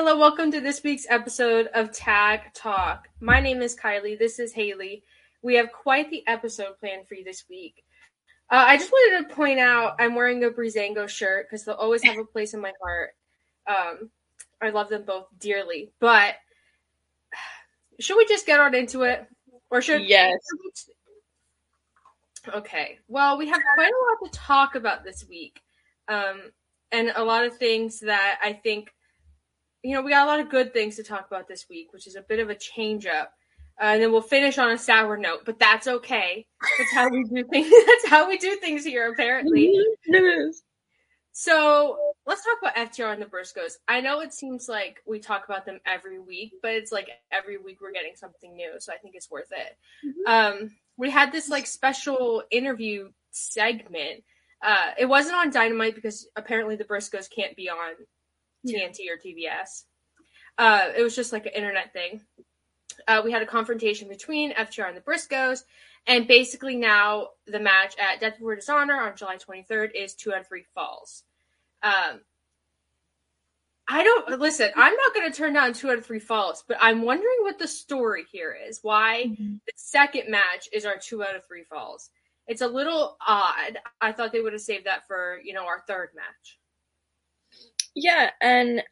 Hello, welcome to this week's episode of Tag Talk. My name is Kiley. This is Haley. We have quite the episode planned for you this week. Uh, I just wanted to point out I'm wearing a Brizango shirt because they'll always have a place in my heart. Um, I love them both dearly. But should we just get on into it? Or should Yes. Okay. Well, we have quite a lot to talk about this week. Um, and a lot of things that I think, you know, we got a lot of good things to talk about this week, which is a bit of a change up. Uh, and then we'll finish on a sour note, but that's okay. That's how we do things. That's how we do things here, apparently. So let's talk about FTR and the Briscoes. I know it seems like we talk about them every week, but it's like every week we're getting something new, so I think it's worth it. Um, we had this like special interview segment. Uh, it wasn't on Dynamite because apparently the Briscoes can't be on TNT or TBS. Uh, it was just like an internet thing. Uh, we had a confrontation between FTR and the Briscoes, and basically now the match at Death Before Dishonor on July 23rd is two out of three falls. Um, I don't listen. I'm not going to turn down two out of three falls, but I'm wondering what the story here is. Why the second match is our two out of three falls? It's a little odd. I thought they would have saved that for you know our third match. Yeah, and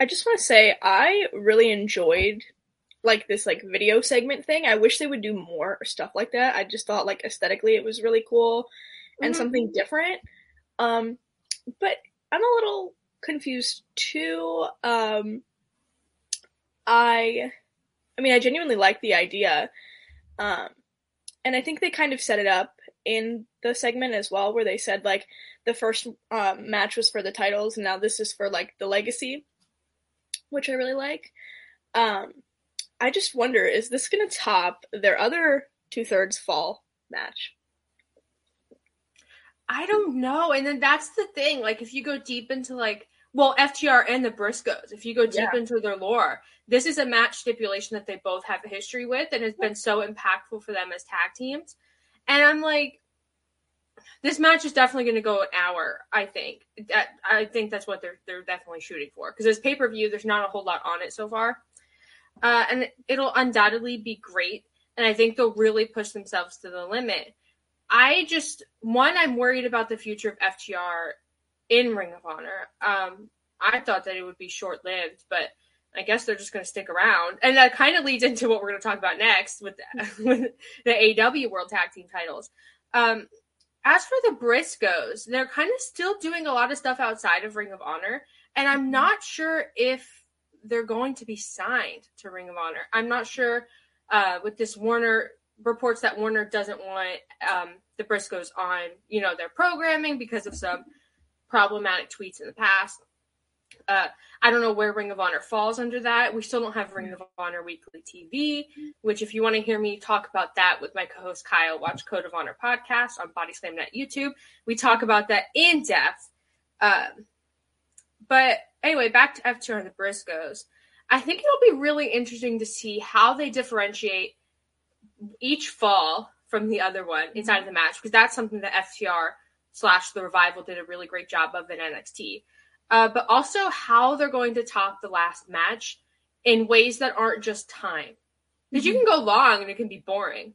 I just want to say I really enjoyed like this like video segment thing. I wish they would do more stuff like that. I just thought like aesthetically it was really cool and Mhm. something different. Um but I'm a little confused too. Um I I mean I genuinely like the idea. Um and I think they kind of set it up in the segment as well where they said like the first um, match was for the titles and now this is for like the legacy which i really like um i just wonder is this gonna top their other two-thirds fall match I don't know. And then that's the thing. Like, if you go deep into like, well, FTR and the Briscoes, if you go deep Yeah. into their lore, this is a match stipulation that they both have a history with and has been so impactful for them as tag teams. And I'm like, this match is definitely going to go an hour. I think. I think that's what they're they're definitely shooting for because as pay per view, there's not a whole lot on it so far, uh, and it'll undoubtedly be great. And I think they'll really push themselves to the limit. I just one, I'm worried about the future of FTR in Ring of Honor. Um, I thought that it would be short lived, but I guess they're just going to stick around, and that kind of leads into what we're going to talk about next with the, with the AEW World Tag Team titles. Um, as for the Briscoes, they're kind of still doing a lot of stuff outside of Ring of Honor, and I'm not sure if they're going to be signed to Ring of Honor. I'm not sure uh, with this Warner reports that Warner doesn't want um, the Briscoes on, you know, their programming because of some problematic tweets in the past. Uh, I don't know where Ring of Honor falls under that. We still don't have Ring of Honor Weekly TV, which, if you want to hear me talk about that with my co host Kyle, watch Code of Honor podcast on Body Slam Net YouTube. We talk about that in depth. Um, but anyway, back to FTR and the Briscoes. I think it'll be really interesting to see how they differentiate each fall from the other one inside of the match because that's something that FTR slash the revival did a really great job of in NXT. Uh, but also how they're going to top the last match in ways that aren't just time. Because you can go long and it can be boring.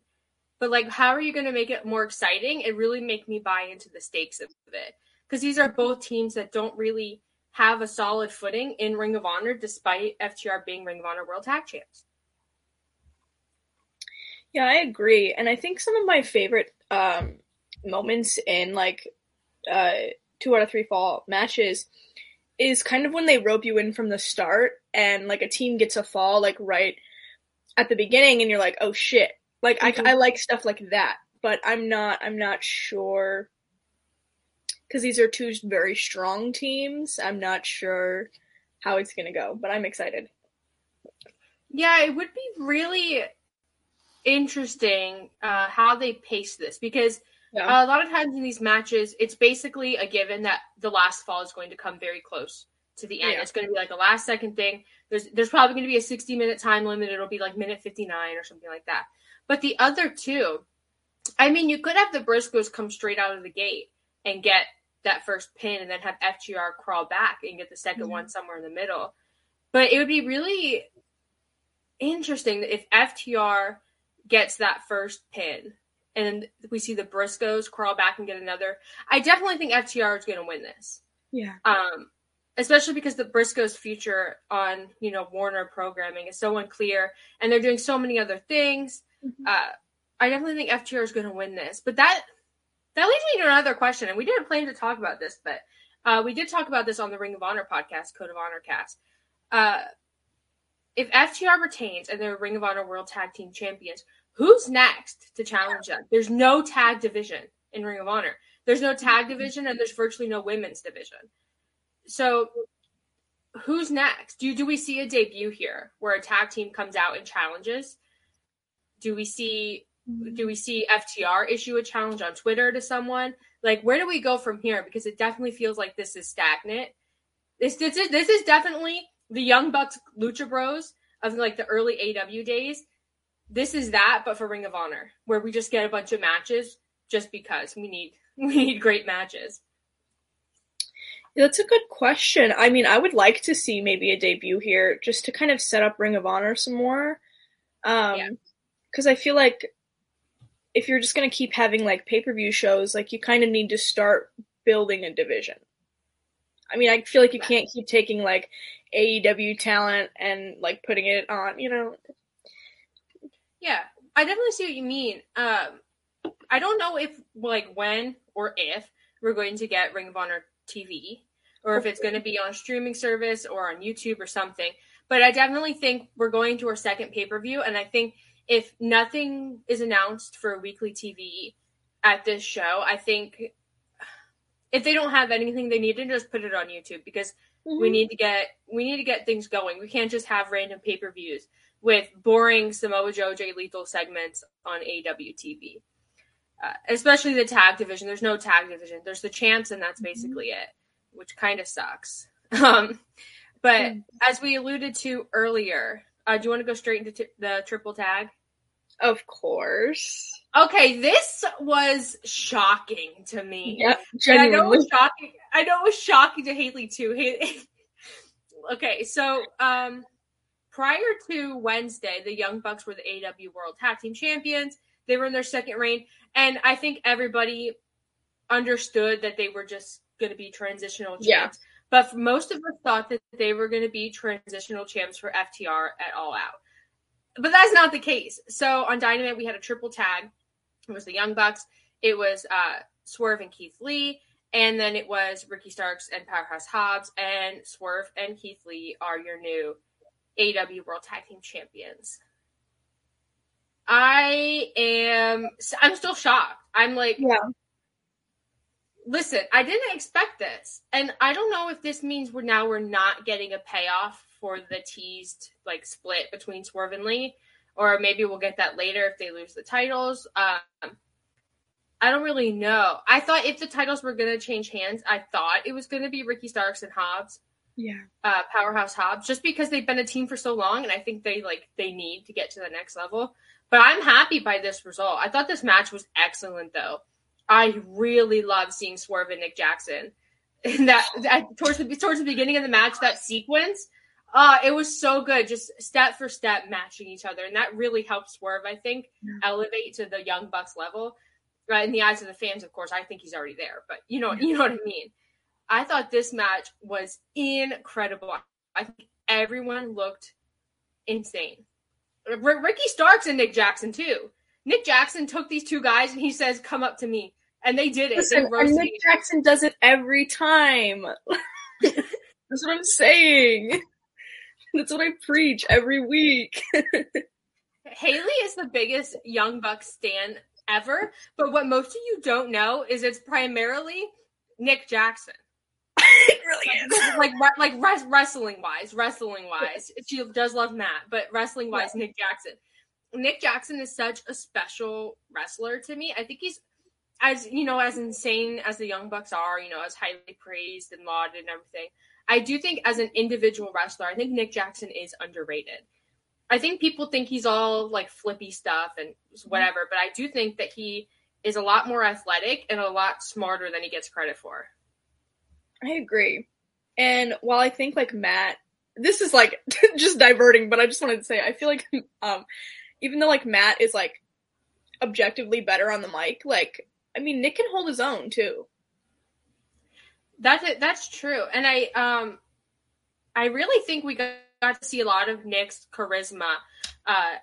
But like how are you going to make it more exciting and really make me buy into the stakes of it? Because these are both teams that don't really have a solid footing in Ring of Honor despite FTR being Ring of Honor World Tag Champs. Yeah, I agree. And I think some of my favorite um, moments in like uh, two out of three fall matches is kind of when they rope you in from the start and like a team gets a fall like right at the beginning and you're like, oh shit. Like Mhm. I, I like stuff like that, but I'm not I'm not sure because these are two very strong teams. I'm not sure how it's gonna go, but I'm excited. Yeah, it would be really interesting uh, how they pace this because Yeah. a lot of times in these matches, it's basically a given that the last fall is going to come very close to the end. Yeah. It's going to be like a last second thing. There's there's probably going to be a 60 minute time limit. It'll be like minute 59 or something like that. But the other two, I mean, you could have the Briscoes come straight out of the gate and get that first pin, and then have FTR crawl back and get the 2nd Mhm. one somewhere in the middle. But it would be really interesting if FTR gets that first pin and we see the Briscoes crawl back and get another. I definitely think FTR is going to win this. Yeah. Um, especially because the Briscoes' future on you know Warner programming is so unclear, and they're doing so many other things. Mm-hmm. Uh, I definitely think FTR is going to win this, but that that leads me to another question, and we didn't plan to talk about this, but uh, we did talk about this on the Ring of Honor podcast, Code of Honor cast. Uh, if FTR retains and they're Ring of Honor World Tag Team Champions, who's next to challenge them? There's no tag division in Ring of Honor. There's no tag division, and there's virtually no women's division. So, who's next? Do do we see a debut here where a tag team comes out and challenges? Do we see do we see FTR issue a challenge on Twitter to someone? Like, where do we go from here? Because it definitely feels like this is stagnant. This this is this is definitely the Young Bucks Lucha Bros of like the early AEW days. This is that, but for Ring of Honor, where we just get a bunch of matches just because we need we need great matches. That's a good question. I mean, I would like to see maybe a debut here just to kind of set up Ring of Honor some more. Um, yeah. Because I feel like if you're just going to keep having like pay per view shows, like you kind of need to start building a division. I mean, I feel like you can't keep taking like AEW talent and like putting it on, you know. Yeah, I definitely see what you mean. Um, I don't know if like when or if we're going to get Ring of Honor TV or if it's going to be on streaming service or on YouTube or something. But I definitely think we're going to our second pay per view, and I think if nothing is announced for weekly TV at this show, I think if they don't have anything, they need to just put it on YouTube because mm-hmm. we need to get we need to get things going. We can't just have random pay per views with boring Samoa Joe Jay Lethal segments on AEW TV. Uh, especially the tag division. There's no tag division. There's the champs, and that's mm-hmm. basically it, which kind of sucks. Um, but as we alluded to earlier, uh, do you want to go straight into t- the triple tag? Of course. Okay, this was shocking to me. Yeah. I know it was shocking. I know it was shocking to Haley too. okay, so um, prior to Wednesday, the Young Bucks were the AEW World Tag Team Champions. They were in their second reign, and I think everybody understood that they were just going to be transitional champs. Yeah. But most of us thought that they were going to be transitional champs for FTR at All Out. But that's not the case. So on Dynamite, we had a triple tag. It was the Young Bucks. It was uh, Swerve and Keith Lee. And then it was Ricky Starks and Powerhouse Hobbs. And Swerve and Keith Lee are your new AEW World Tag Team Champions. I am. I'm still shocked. I'm like, yeah listen, I didn't expect this. And I don't know if this means we're now we're not getting a payoff for the teased like split between Swerve and Lee, or maybe we'll get that later if they lose the titles. Um, I don't really know. I thought if the titles were gonna change hands, I thought it was gonna be Ricky Starks and Hobbs. Yeah. Uh, Powerhouse Hobbs, just because they've been a team for so long, and I think they like they need to get to the next level. But I'm happy by this result. I thought this match was excellent, though. I really love seeing Swerve and Nick Jackson. And that, that towards the towards the beginning of the match, that sequence, uh, it was so good, just step for step matching each other, and that really helped Swerve, I think, yeah. elevate to the Young Bucks level. Right in the eyes of the fans, of course, I think he's already there, but you know, you know what I mean. I thought this match was incredible. I think everyone looked insane. R- Ricky Starks and Nick Jackson too. Nick Jackson took these two guys and he says, "Come up to me," and they did it. Listen, they Nick Jackson does it every time. That's what I'm saying. That's what I preach every week. Haley is the biggest Young Buck stan ever, but what most of you don't know is it's primarily Nick Jackson. It really is. Like like, like wrestling wise, wrestling wise, she does love Matt, but wrestling wise, yeah. Nick Jackson. Nick Jackson is such a special wrestler to me. I think he's as you know, as insane as the Young Bucks are, you know, as highly praised and lauded and everything. I do think as an individual wrestler, I think Nick Jackson is underrated. I think people think he's all like flippy stuff and mm-hmm. whatever, but I do think that he is a lot more athletic and a lot smarter than he gets credit for. I agree. And while I think like Matt this is like just diverting, but I just wanted to say I feel like um even though like Matt is like objectively better on the mic, like I mean Nick can hold his own too. That's it. That's true, and I um, I really think we got, got to see a lot of Nick's charisma, uh,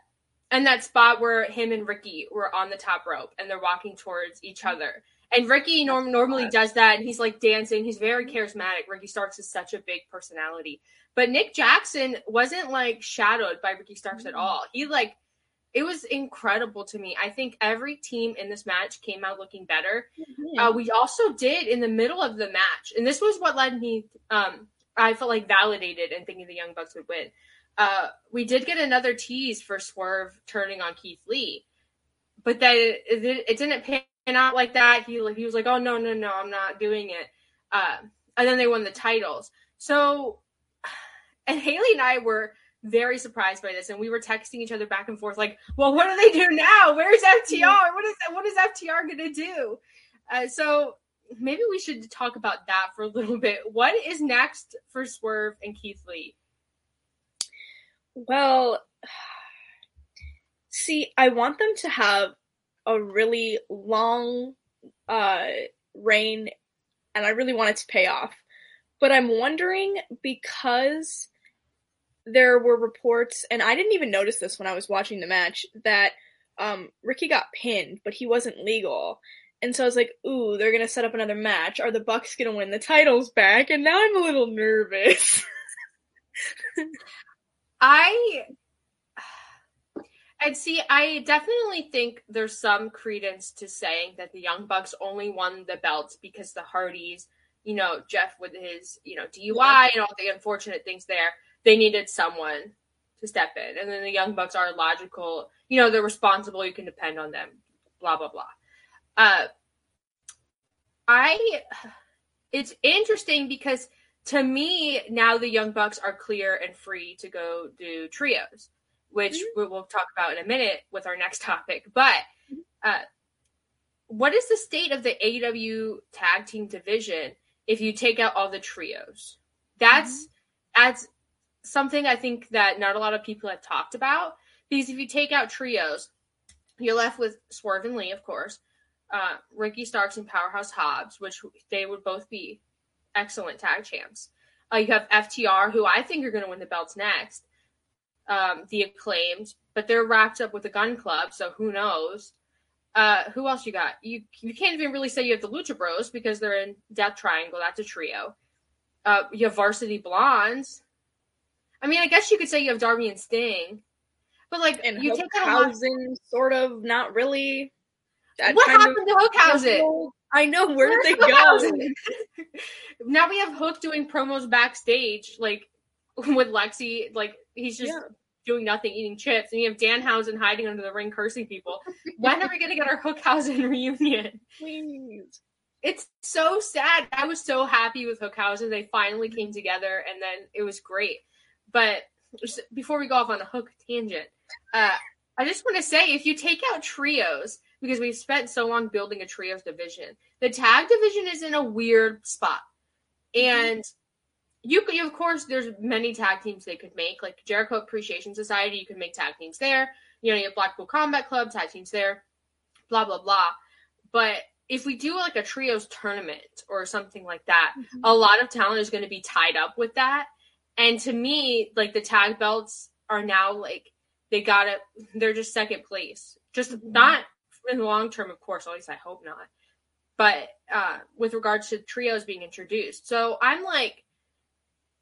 and that spot where him and Ricky were on the top rope and they're walking towards each other. And Ricky norm- normally does that, and he's like dancing. He's very charismatic. Ricky Starks is such a big personality, but Nick Jackson wasn't like shadowed by Ricky Starks at all. He like it was incredible to me. I think every team in this match came out looking better. Mm-hmm. Uh, we also did in the middle of the match, and this was what led me. Um, I felt like validated and thinking the Young Bucks would win. Uh, we did get another tease for Swerve turning on Keith Lee, but then it, it, it didn't pan out like that. He he was like, "Oh no, no, no, I'm not doing it." Uh, and then they won the titles. So, and Haley and I were very surprised by this and we were texting each other back and forth like well what do they do now where's ftr what is what is ftr gonna do uh, so maybe we should talk about that for a little bit what is next for swerve and keith lee well see i want them to have a really long uh reign and i really want it to pay off but i'm wondering because there were reports, and I didn't even notice this when I was watching the match, that um, Ricky got pinned, but he wasn't legal. And so I was like, ooh, they're gonna set up another match. Are the Bucks gonna win the titles back? And now I'm a little nervous. I and see, I definitely think there's some credence to saying that the Young Bucks only won the belts because the Hardys, you know, Jeff with his, you know, DUI yeah. and all the unfortunate things there they needed someone to step in. And then the Young Bucks are logical, you know, they're responsible, you can depend on them, blah, blah, blah. Uh, I, it's interesting because to me, now the Young Bucks are clear and free to go do trios, which mm-hmm. we'll talk about in a minute with our next topic. But, uh, what is the state of the AEW tag team division if you take out all the trios? That's mm-hmm. that's something I think that not a lot of people have talked about. Because if you take out trios, you're left with Swerve and Lee, of course, uh, Ricky Starks and Powerhouse Hobbs, which they would both be excellent tag champs. Uh, you have FTR, who I think are going to win the belts next. Um, the acclaimed, but they're wrapped up with the Gun Club, so who knows? Uh, who else you got? You you can't even really say you have the Lucha Bros because they're in Death Triangle. That's a trio. Uh, you have Varsity Blondes, I mean, I guess you could say you have Darby and Sting, but like and you take Hookhausen, sort of, not really. What happened of, to Hookhausen? I know where did they go? now we have Hook doing promos backstage, like with Lexi. Like he's just yeah. doing nothing, eating chips, and you have Danhausen hiding under the ring, cursing people. when are we gonna get our Hookhausen reunion? Please. It's so sad. I was so happy with Hookhausen. They finally came together, and then it was great. But before we go off on a hook tangent, uh, I just want to say if you take out trios, because we've spent so long building a trios division, the tag division is in a weird spot. And you could, of course, there's many tag teams they could make, like Jericho Appreciation Society, you could make tag teams there. You know, you have Blackpool Combat Club, tag teams there, blah, blah, blah. But if we do like a trios tournament or something like that, mm-hmm. a lot of talent is going to be tied up with that. And to me, like the tag belts are now like they got it. They're just second place. Just mm-hmm. not in the long term, of course. At least I hope not. But uh, with regards to trios being introduced, so I'm like,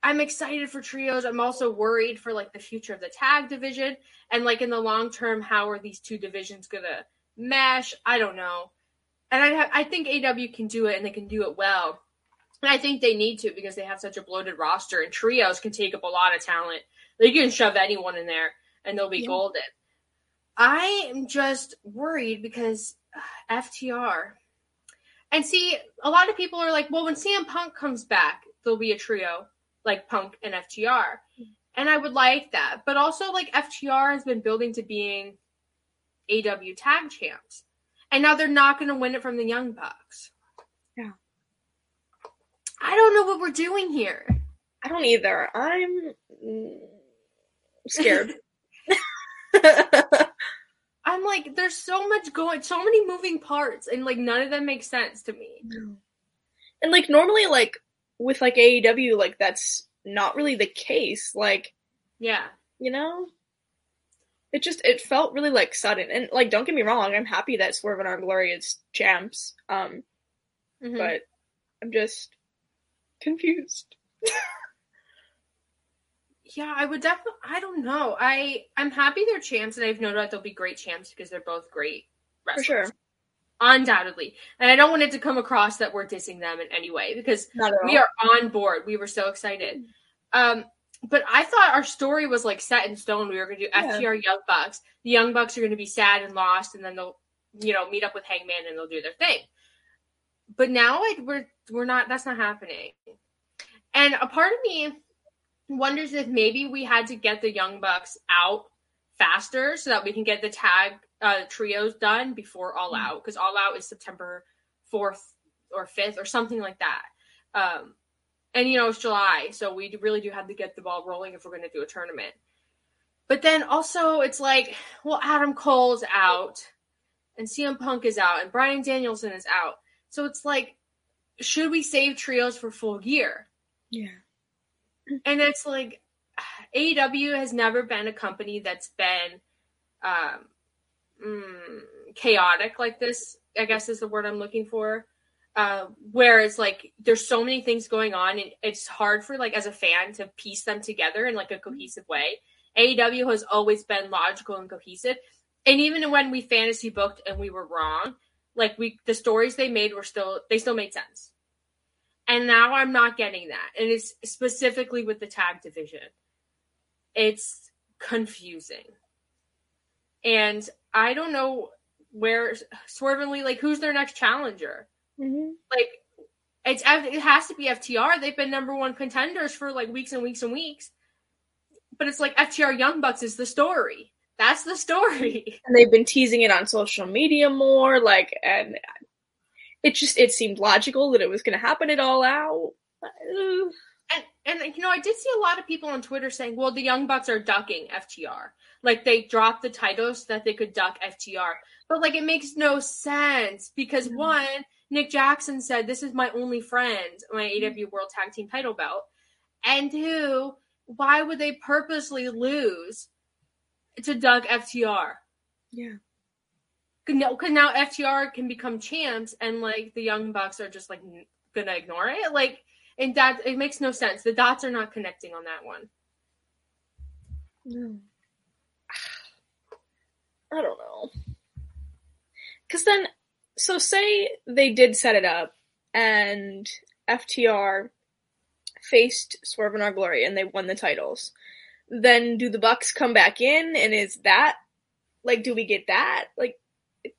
I'm excited for trios. I'm also worried for like the future of the tag division and like in the long term, how are these two divisions gonna mesh? I don't know. And I I think AEW can do it and they can do it well. And I think they need to because they have such a bloated roster, and trios can take up a lot of talent. They can shove anyone in there, and they'll be yeah. golden. I am just worried because uh, FTR. And see, a lot of people are like, well, when CM Punk comes back, there'll be a trio like Punk and FTR. Mm-hmm. And I would like that. But also, like, FTR has been building to being AEW tag champs. And now they're not going to win it from the Young Bucks. Yeah. I don't know what we're doing here. I don't either. I'm scared. I'm like, there's so much going, so many moving parts, and like none of them make sense to me. and like normally, like with like AEW, like that's not really the case. Like, Yeah. you know, it just it felt really like sudden. And like, don't get me wrong, I'm happy that Swerve in Our Glory is champs. Um, Mhm. but I'm just confused. Yeah, I would definitely. I don't know. I I'm happy they're champs, and I've no doubt they'll be great champs because they're both great For sure. Undoubtedly. And I don't want it to come across that we're dissing them in any way because we are on board. We were so excited. Um, but I thought our story was like set in stone. We were going to do Yeah. FTR Young Bucks. The Young Bucks are going to be sad and lost, and then they'll, you know, meet up with Hangman and they'll do their thing. But now like, we're we're not. That's not happening. And a part of me wonders if maybe we had to get the Young Bucks out faster so that we can get the tag uh, trios done before All Mm. Out because All Out is September fourth or fifth or something like that. Um, and you know it's July, so we really do have to get the ball rolling if we're going to do a tournament. But then also it's like, well, Adam Cole's out, and CM Punk is out, and Bryan Danielson is out. So it's like, should we save trios for full gear? Yeah. and it's like AEW has never been a company that's been um, mm, chaotic like this. I guess is the word I'm looking for. Uh, where it's like there's so many things going on, and it's hard for like as a fan to piece them together in like a cohesive way. AEW has always been logical and cohesive, and even when we fantasy booked and we were wrong, like we the stories they made were still they still made sense. And now I'm not getting that. And it's specifically with the tag division. It's confusing. And I don't know where swervingly like who's their next challenger? Mm-hmm. Like it's it has to be FTR. They've been number one contenders for like weeks and weeks and weeks. But it's like FTR Young Bucks is the story. That's the story. And they've been teasing it on social media more, like, and it just it seemed logical that it was going to happen at all out. And and you know, I did see a lot of people on Twitter saying, "Well, the Young Bucks are ducking FTR. Like they dropped the titles so that they could duck FTR." But like it makes no sense because Mhm. one, Nick Jackson said, "This is my only friend, my AEW World Tag Team title belt." And two, why would they purposely lose to duck FTR? Yeah. Because now FTR can become champs, and like the Young Bucks are just like gonna ignore it. Like, and that it makes no sense. The dots are not connecting on that one. No. I don't know. Because then, so say they did set it up and FTR faced Swerve in Our Glory and they won the titles. Then do the Bucks come back in and is that, like, do we get that? Like, it-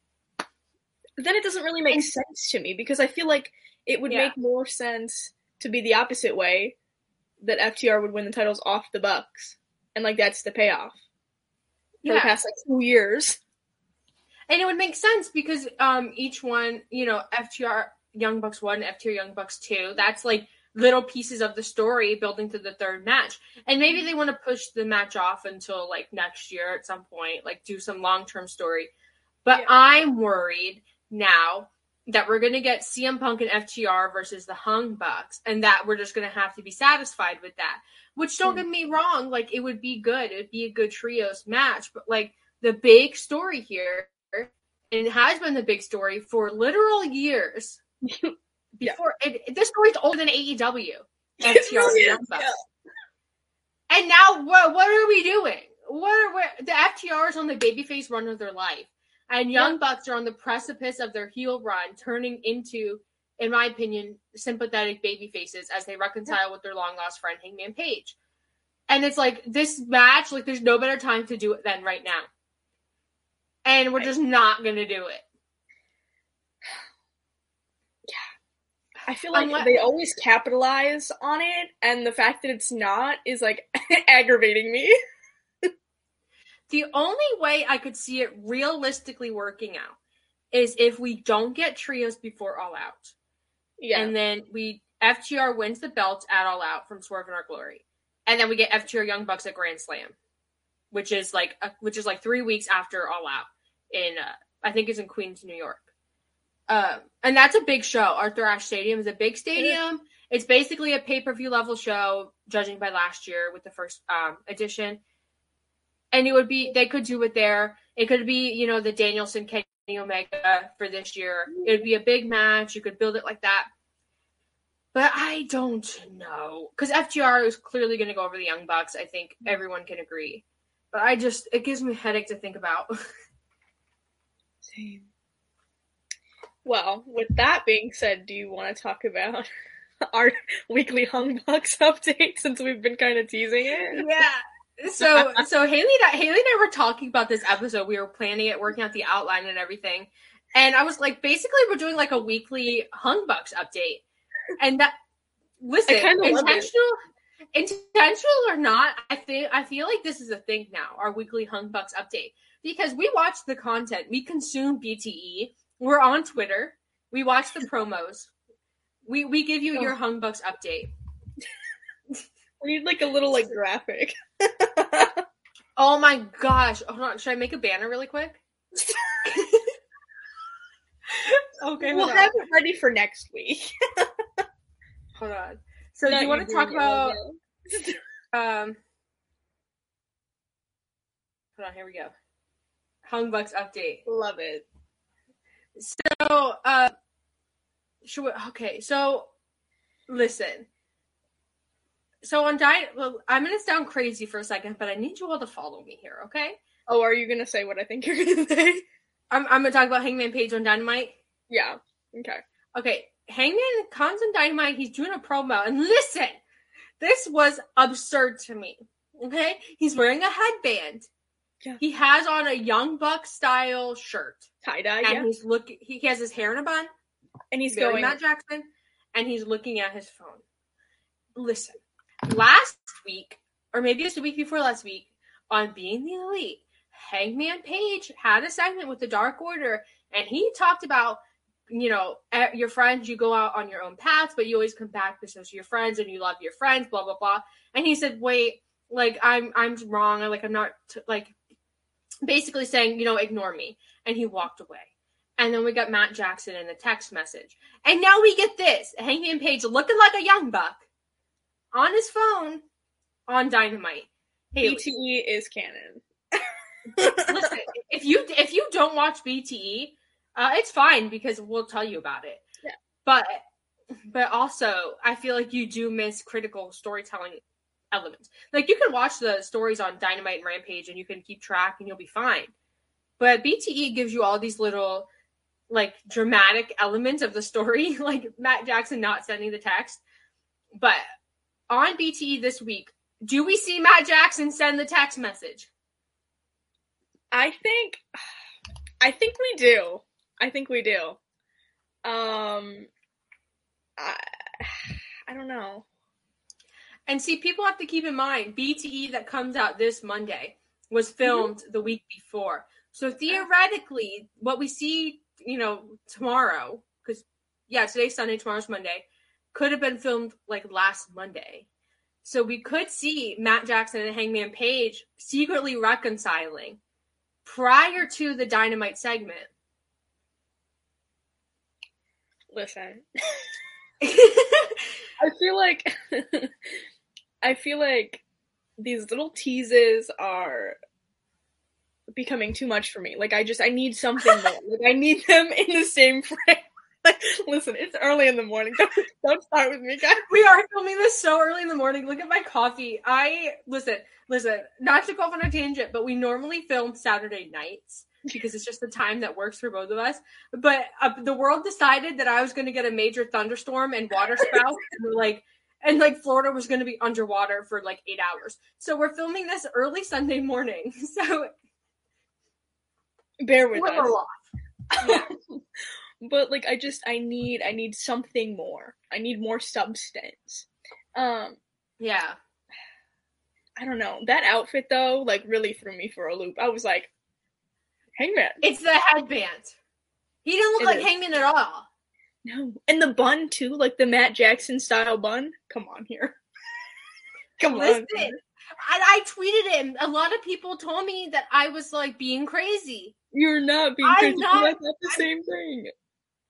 then it doesn't really make And- sense to me because I feel like it would Yeah. make more sense to be the opposite way that FTR would win the titles off the Bucks. And like that's the payoff for the past like two years. and it would make sense because um each one, you know, FTR Young Bucks one, FTR Young Bucks two. That's like little pieces of the story building to the third match. And maybe they want to push the match off until like next year at some point, like do some long term story. But Yeah. I'm worried now that we're gonna get CM Punk and FTR versus the Hung Bucks, and that we're just gonna have to be satisfied with that. Which don't get me wrong, like it would be good, it'd be a good trios match, but like the big story here, and it has been the big story for literal years. Yeah. Before it, this story's older than AEW. FTR really Young Bucks. yeah. And now what what are we doing? What are we, the FTR is on the babyface run of their life. And Young Bucks are on the precipice of their heel run, turning into, in my opinion, sympathetic baby faces as they reconcile with their long lost friend Hangman Page. And it's like this match, like there's no better time to do it than right now. And we're just not gonna do it. Yeah. I feel like Unless- they always capitalize on it, and the fact that it's not is like aggravating me. The only way I could see it realistically working out is if we don't get trios before All Out. Yeah, and then we FTR wins the belt at All Out from Swerve in Our Glory, and then we get FTR Young Bucks at Grand Slam, which is like a, which is like three weeks after All Out in uh, I think it's in Queens, New York. Um, and that's a big show. Arthur Ashe Stadium is a big stadium. It's basically a pay per view level show, judging by last year with the first um, edition. And it would be they could do it there. It could be you know the Danielson Kenny Omega for this year. It would be a big match. You could build it like that. But I don't know because FTR is clearly going to go over the Young Bucks. I think mm-hmm. everyone can agree. But I just it gives me a headache to think about. Same. Well, with that being said, do you want to talk about our weekly Hung Bucks update since we've been kind of teasing it? Yeah. So so Haley and I, Haley and I were talking about this episode. We were planning it, working out the outline and everything. And I was like, basically, we're doing like a weekly Hung Bucks update. And that listen, intentional intentional or not, I think I feel like this is a thing now, our weekly Hung Bucks update. Because we watch the content, we consume BTE, we're on Twitter, we watch the promos, we we give you oh. your Hung Bucks update. We need like a little like graphic. Oh my gosh. Hold on, should I make a banner really quick? okay, we'll hold on. have it ready for next week. Hold on. So Not do you want to talk about um Hold on, here we go. Hung Bucks update. Love it. So, uh, should we, okay, so listen. So on diet, well, I'm gonna sound crazy for a second, but I need you all to follow me here, okay? Oh, are you gonna say what I think you're gonna say? I'm, I'm gonna talk about Hangman Page on Dynamite. Yeah. Okay. Okay, Hangman comes on Dynamite. He's doing a promo, and listen, this was absurd to me. Okay, he's wearing a headband. Yeah. He has on a Young Buck style shirt, Tie dye. and Yeah. he's looking. He has his hair in a bun. And he's very going. Matt Jackson, and he's looking at his phone. Listen, last week, or maybe it's the week before last week, on Being the Elite, Hangman Page had a segment with the Dark Order, and he talked about, you know, eh, your friends, you go out on your own paths, but you always come back because your friends and you love your friends, blah blah blah. And he said, "Wait, like I'm I'm wrong. Like I'm not t- like." Basically saying, you know, ignore me. And he walked away. And then we got Matt Jackson in a text message. And now we get this Hangman Page looking like a young buck on his phone on Dynamite. Haley, BTE is canon. listen, if you if you don't watch BTE, uh, it's fine because we'll tell you about it. Yeah. But but also, I feel like you do miss critical storytelling elements. Like you can watch the stories on Dynamite and Rampage, and you can keep track, and you'll be fine. But BTE gives you all these little like dramatic elements of the story, like Matt Jackson not sending the text. But on BTE this week, do we see Matt Jackson send the text message? I think I think we do. I think we do. Um I I don't know. And see, people have to keep in mind BTE that comes out this Monday was filmed the week before. So theoretically, what we see, you know, tomorrow, because yeah, today's Sunday, tomorrow's Monday, could have been filmed like last Monday. So we could see Matt Jackson and Hangman Page secretly reconciling prior to the Dynamite segment. Listen. I feel like I feel like these little teases are becoming too much for me. Like I just I need something more. Like I need them in the same frame. Like, listen, it's early in the morning. Don't, don't start with me, guys. we are filming this so early in the morning. Look at my coffee. I listen, listen, not to go off on a tangent, but we normally film Saturday nights because it's just the time that works for both of us. But uh, the world decided that I was going to get a major thunderstorm and water spout, and like, and like Florida was going to be underwater for like eight hours. So we're filming this early Sunday morning. So Bear with we're us. off. But like I just I need I need something more. I need more substance. Um Yeah. I don't know. That outfit though, like really threw me for a loop. I was like, Hangman. It's the headband. He didn't look It like is. Hangman at all. No. And the bun too, like the Matt Jackson style bun. Come on here. Come Listen, on. I, I tweeted him. A lot of people told me that I was like being crazy. You're not being crazy. I'm crazy. not- That's not the I'm- same thing.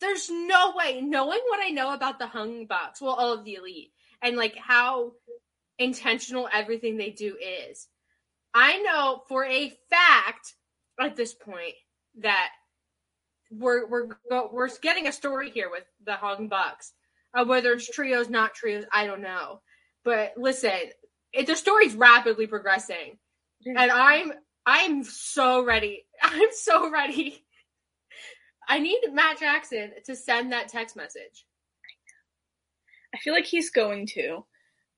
There's no way, knowing what I know about the Hung Bucks, well, all of the elite, and like how intentional everything they do is, I know for a fact at this point that we're we're we're getting a story here with the Hung Bucks. Uh, whether it's trios, not trios, I don't know. But listen, it, the story's rapidly progressing, and I'm I'm so ready. I'm so ready. I need Matt Jackson to send that text message. I feel like he's going to.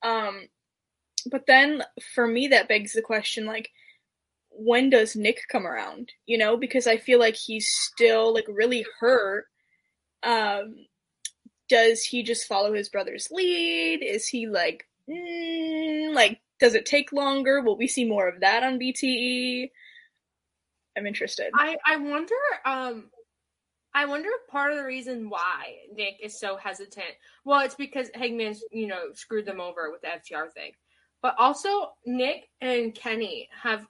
Um but then for me that begs the question like when does Nick come around? You know, because I feel like he's still like really hurt. Um does he just follow his brother's lead? Is he like mm, like does it take longer? Will we see more of that on BTE? I'm interested. I I wonder um I wonder if part of the reason why Nick is so hesitant. Well, it's because Hangman, you know, screwed them over with the FTR thing. But also Nick and Kenny have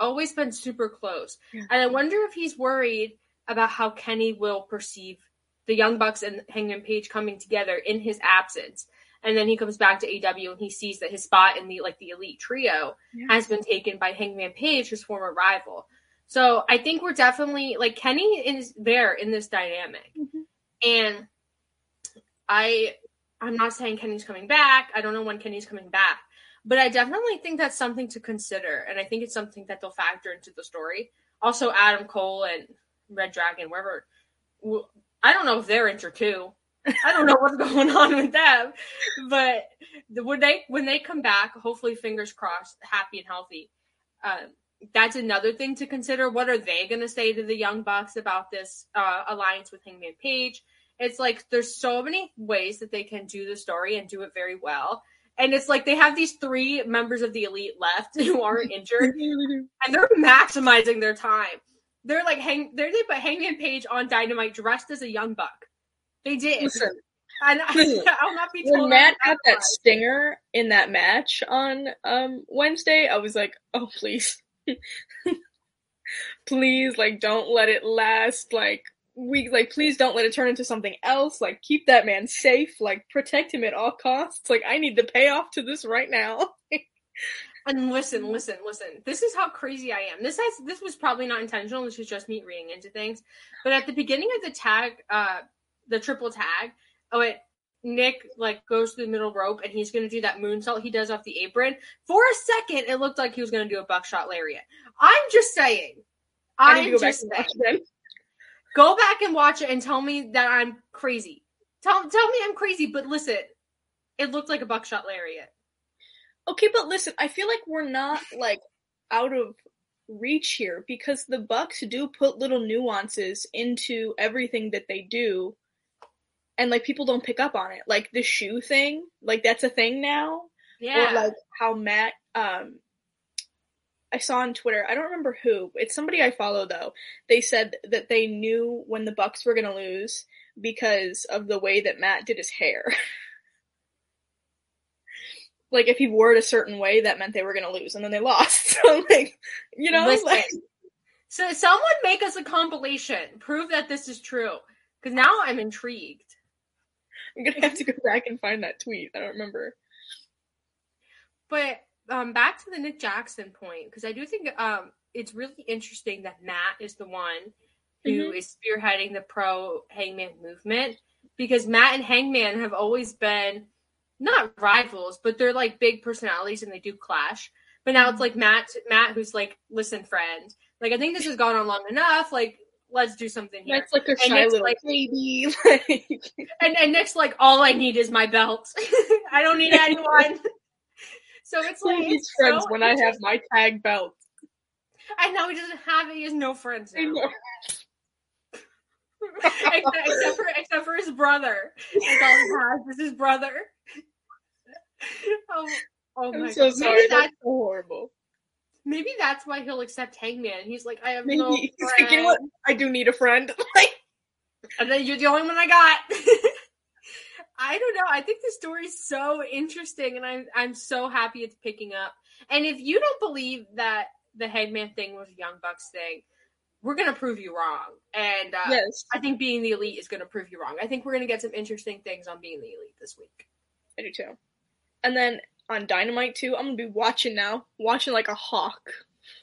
always been super close. And I wonder if he's worried about how Kenny will perceive the Young Bucks and Hangman Page coming together in his absence. And then he comes back to AEW and he sees that his spot in the like the elite trio Yeah. has been taken by Hangman Page, his former rival. So I think we're definitely like Kenny is there in this dynamic. Mhm. And I I'm not saying Kenny's coming back. I don't know when Kenny's coming back. But I definitely think that's something to consider. And I think it's something that they'll factor into the story. Also Adam Cole and Red Dragon, wherever I don't know if they're injured too. I don't know what's going on with them. But the- when they when they come back, hopefully fingers crossed, happy and healthy. Um, that's another thing to consider. What are they going to say to the Young Bucks about this uh, alliance with Hangman Page? It's like there's so many ways that they can do the story and do it very well. And it's like they have these three members of the elite left who aren't injured, and they're maximizing their time. They're like hang, they're they put Hangman Page on Dynamite dressed as a young buck. They did, Listen, and I, I'll not be told. when Matt got that stinger in that match on um Wednesday, I was like, oh please. Please, like don't let it last like weeks like please don't let it turn into something else. Like keep that man safe, like protect him at all costs. Like I need the payoff to this right now. And listen, listen, listen. This is how crazy I am. This has this was probably not intentional. This was just me reading into things. But at the beginning of the tag, uh, the triple tag, oh it Nick like goes to the middle rope and he's gonna do that moonsault he does off the apron. For a second, it looked like he was gonna do a buckshot lariat. I'm just saying. I I'm go just saying. Go back and watch it and tell me that I'm crazy. Tell tell me I'm crazy, but listen, it looked like a buckshot lariat. Okay, but listen, I feel like we're not like out of reach here because the Bucks do put little nuances into everything that they do and like people don't pick up on it. Like the shoe thing, like that's a thing now. Yeah. Or like how Matt um I saw on Twitter, I don't remember who, it's somebody I follow though. They said that they knew when the Bucks were gonna lose because of the way that Matt did his hair. like if he wore it a certain way, that meant they were gonna lose, and then they lost. So like, you know, Listen, like, so someone make us a compilation. Prove that this is true. Because now I'm intrigued. I'm gonna have to go back and find that tweet. I don't remember. But um, back to the Nick Jackson point, because I do think um, it's really interesting that Matt is the one who Mhm. is spearheading the pro Hangman movement. Because Matt and Hangman have always been not rivals, but they're like big personalities and they do clash. But now it's like Matt, Matt, who's like, listen, friend, like I think this has gone on long enough. Like, let's do something here. That's like a And shy little like- baby. Like, And and Nick's like, all I need is my belt. I don't need anyone. so it's like it's friends so when I have my tag belt? And now he doesn't have it. He has no friends except, except for except for his brother. That's all he has is his brother. Oh, oh my I'm so god. sorry. Maybe That's that's so horrible. Maybe that's why he'll accept Hangman. He's like, I have Maybe no he's like, you know what? I do need a friend. Like, And then you're the only one I got. I don't know. I think the story's so interesting, and I'm I'm so happy it's picking up. And if you don't believe that the Hangman thing was Young Bucks thing, we're gonna prove you wrong. And uh, yes, I think being the elite is gonna prove you wrong. I think we're gonna get some interesting things on being the elite this week. I do too. And then on Dynamite too, I'm gonna be watching now, watching like a hawk.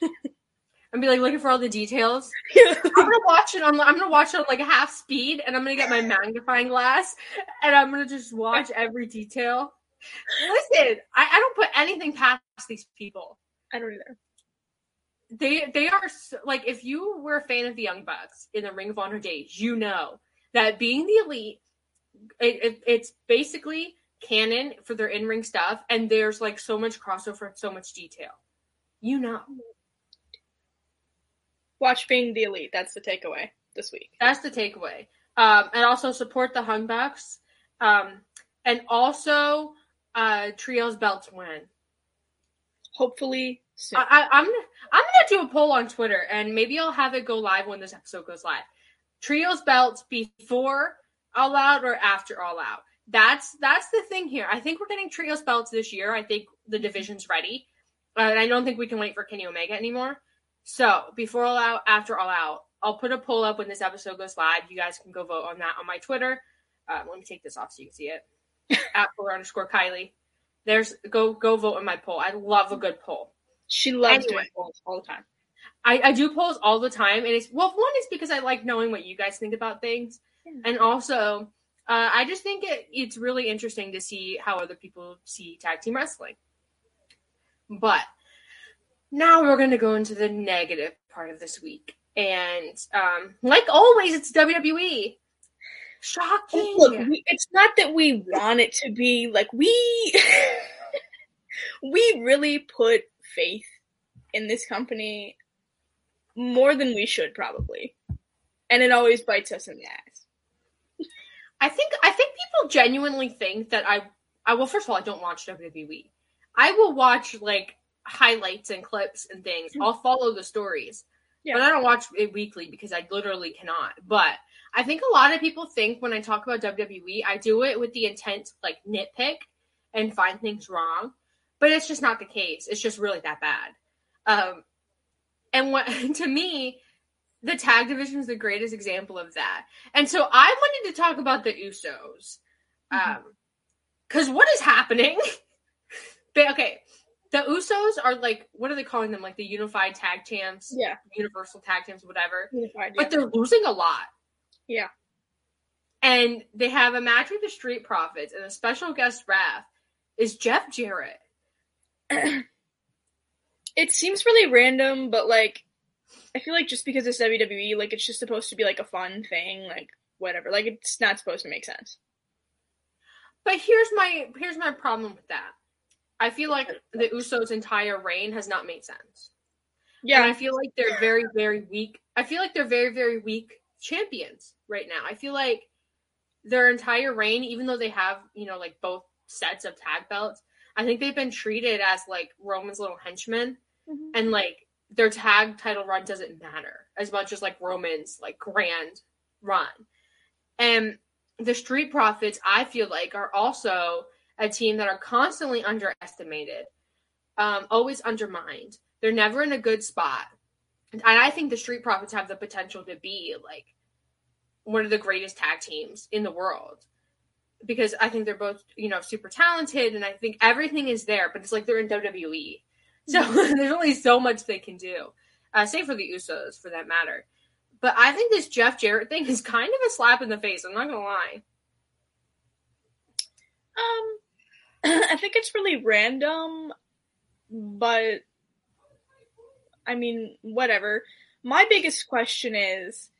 and be like looking for all the details. I'm gonna watch it on. I'm gonna watch it on like half speed, and I'm gonna get my magnifying glass, and I'm gonna just watch every detail. Listen, I, I don't put anything past these people. I don't either. They they are so, like if you were a fan of the Young Bucks in the Ring of Honor days, you know that being the elite, it, it, it's basically canon for their in ring stuff, and there's like so much crossover, so much detail. You know. Watch being the elite. That's the takeaway this week. That's the takeaway. Um, and also support the Hung Bucks. Um, and also uh, trios belts win. Hopefully soon. I, I, I'm I'm gonna do a poll on Twitter, and maybe I'll have it go live when this episode goes live. Trios belts before All Out or after All Out. That's that's the thing here. I think we're getting trios belts this year. I think the division's ready, uh, and I don't think we can wait for Kenny Omega anymore. So before all out, after all out, I'll put a poll up when this episode goes live. You guys can go vote on that on my Twitter. Uh, let me take this off so you can see it. At for underscore Kiley. There's go go vote on my poll. I love a good poll. She loves Anyway. doing polls all the time. I, I do polls all the time, and it's well, one is because I like knowing what you guys think about things, Yeah. and also uh, I just think it, it's really interesting to see how other people see tag team wrestling. But now we're going to go into the negative part of this week, and um, like always, it's WWE. Shocking. Look, we, it's not that we want it to be like we we really put faith in this company more than we should probably. And it always bites us in the ass. I think I think people genuinely think that I I well first of all I don't watch WWE. I will watch like highlights and clips and things. I'll follow the stories. Yeah. But I don't watch it weekly because I literally cannot. But I think a lot of people think when I talk about WWE, I do it with the intent to like nitpick and find things wrong. But it's just not the case. It's just really that bad. Um and what to me, the tag division is the greatest example of that. And so I wanted to talk about the Usos. Um, because what is happening? But, okay, the Usos are like, what are they calling them? Like the unified tag champs, Yeah. universal tag champs, whatever. Unified, But they're losing a lot. Yeah. And they have a match with the Street Profits, and a special guest ref is Jeff Jarrett. it seems really random, but like I feel like just because it's WWE, like it's just supposed to be like a fun thing, like whatever. Like it's not supposed to make sense. But here's my here's my problem with that. I feel like the Usos' entire reign has not made sense. And Yeah. I feel like they're very, very weak. I feel like they're very, very weak champions right now. I feel like their entire reign, even though they have, you know, like both sets of tag belts, I think they've been treated as like Roman's little henchmen. Mhm. And like their tag title run doesn't matter as much as like Roman's like grand run. And the Street Profits, I feel like, are also a team that are constantly underestimated, um, always undermined. They're never in a good spot. And I think the Street Profits have the potential to be like one of the greatest tag teams in the world. Because I think they're both, you know, super talented and I think everything is there, but it's like they're in WWE. So there's only so much they can do. Uh, for the Usos for that matter. But I think this Jeff Jarrett thing is kind of a slap in the face, I'm not gonna lie. Um, I think it's really random, but I mean, whatever. My biggest question is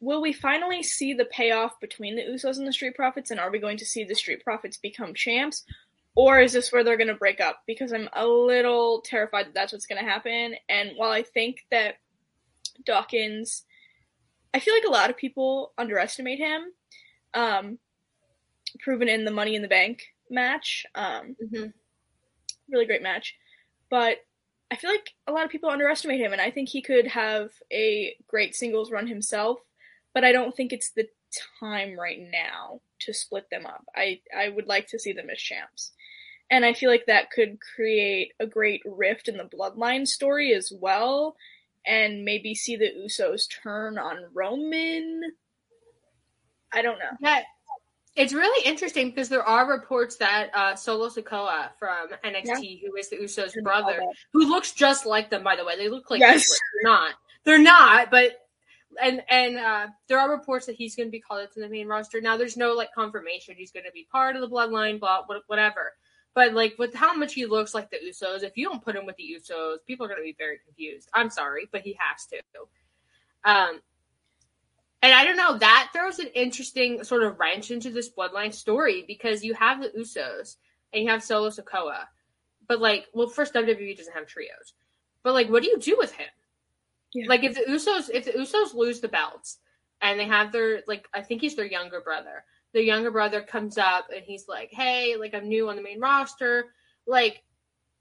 will we finally see the payoff between the Usos and the Street Profits, and are we going to see the Street Profits become champs? Or is this where they're going to break up? Because I'm a little terrified that that's what's going to happen. And while I think that Dawkins, I feel like a lot of people underestimate him, um, proven in the Money in the Bank match. Um, Mm-hmm. really great match. But I feel like a lot of people underestimate him, and I think he could have a great singles run himself. But I don't think it's the time right now to split them up. I I would like to see them as champs. And I feel like that could create a great rift in the bloodline story as well and maybe see the Usos turn on Roman. I don't know. Yeah, it's really interesting because there are reports that uh, Solo Sikoa from NXT, yeah. who is the Usos' brother, who looks just like them. By the way, they look like yes. they're not. They're not, but and and uh, there are reports that he's going to be called into the main roster. Now, there's no like confirmation he's going to be part of the Bloodline, blah, whatever. But like with how much he looks like the Usos, if you don't put him with the Usos, people are going to be very confused. I'm sorry, but he has to. Um, and I don't know, that throws an interesting sort of wrench into this bloodline story because you have the Usos and you have Solo Sikoa. But like, well, first WWE doesn't have trios. But like, what do you do with him? Yeah. Like if the Usos if the Usos lose the belts and they have their like I think he's their younger brother. The younger brother comes up and he's like, Hey, like I'm new on the main roster. Like,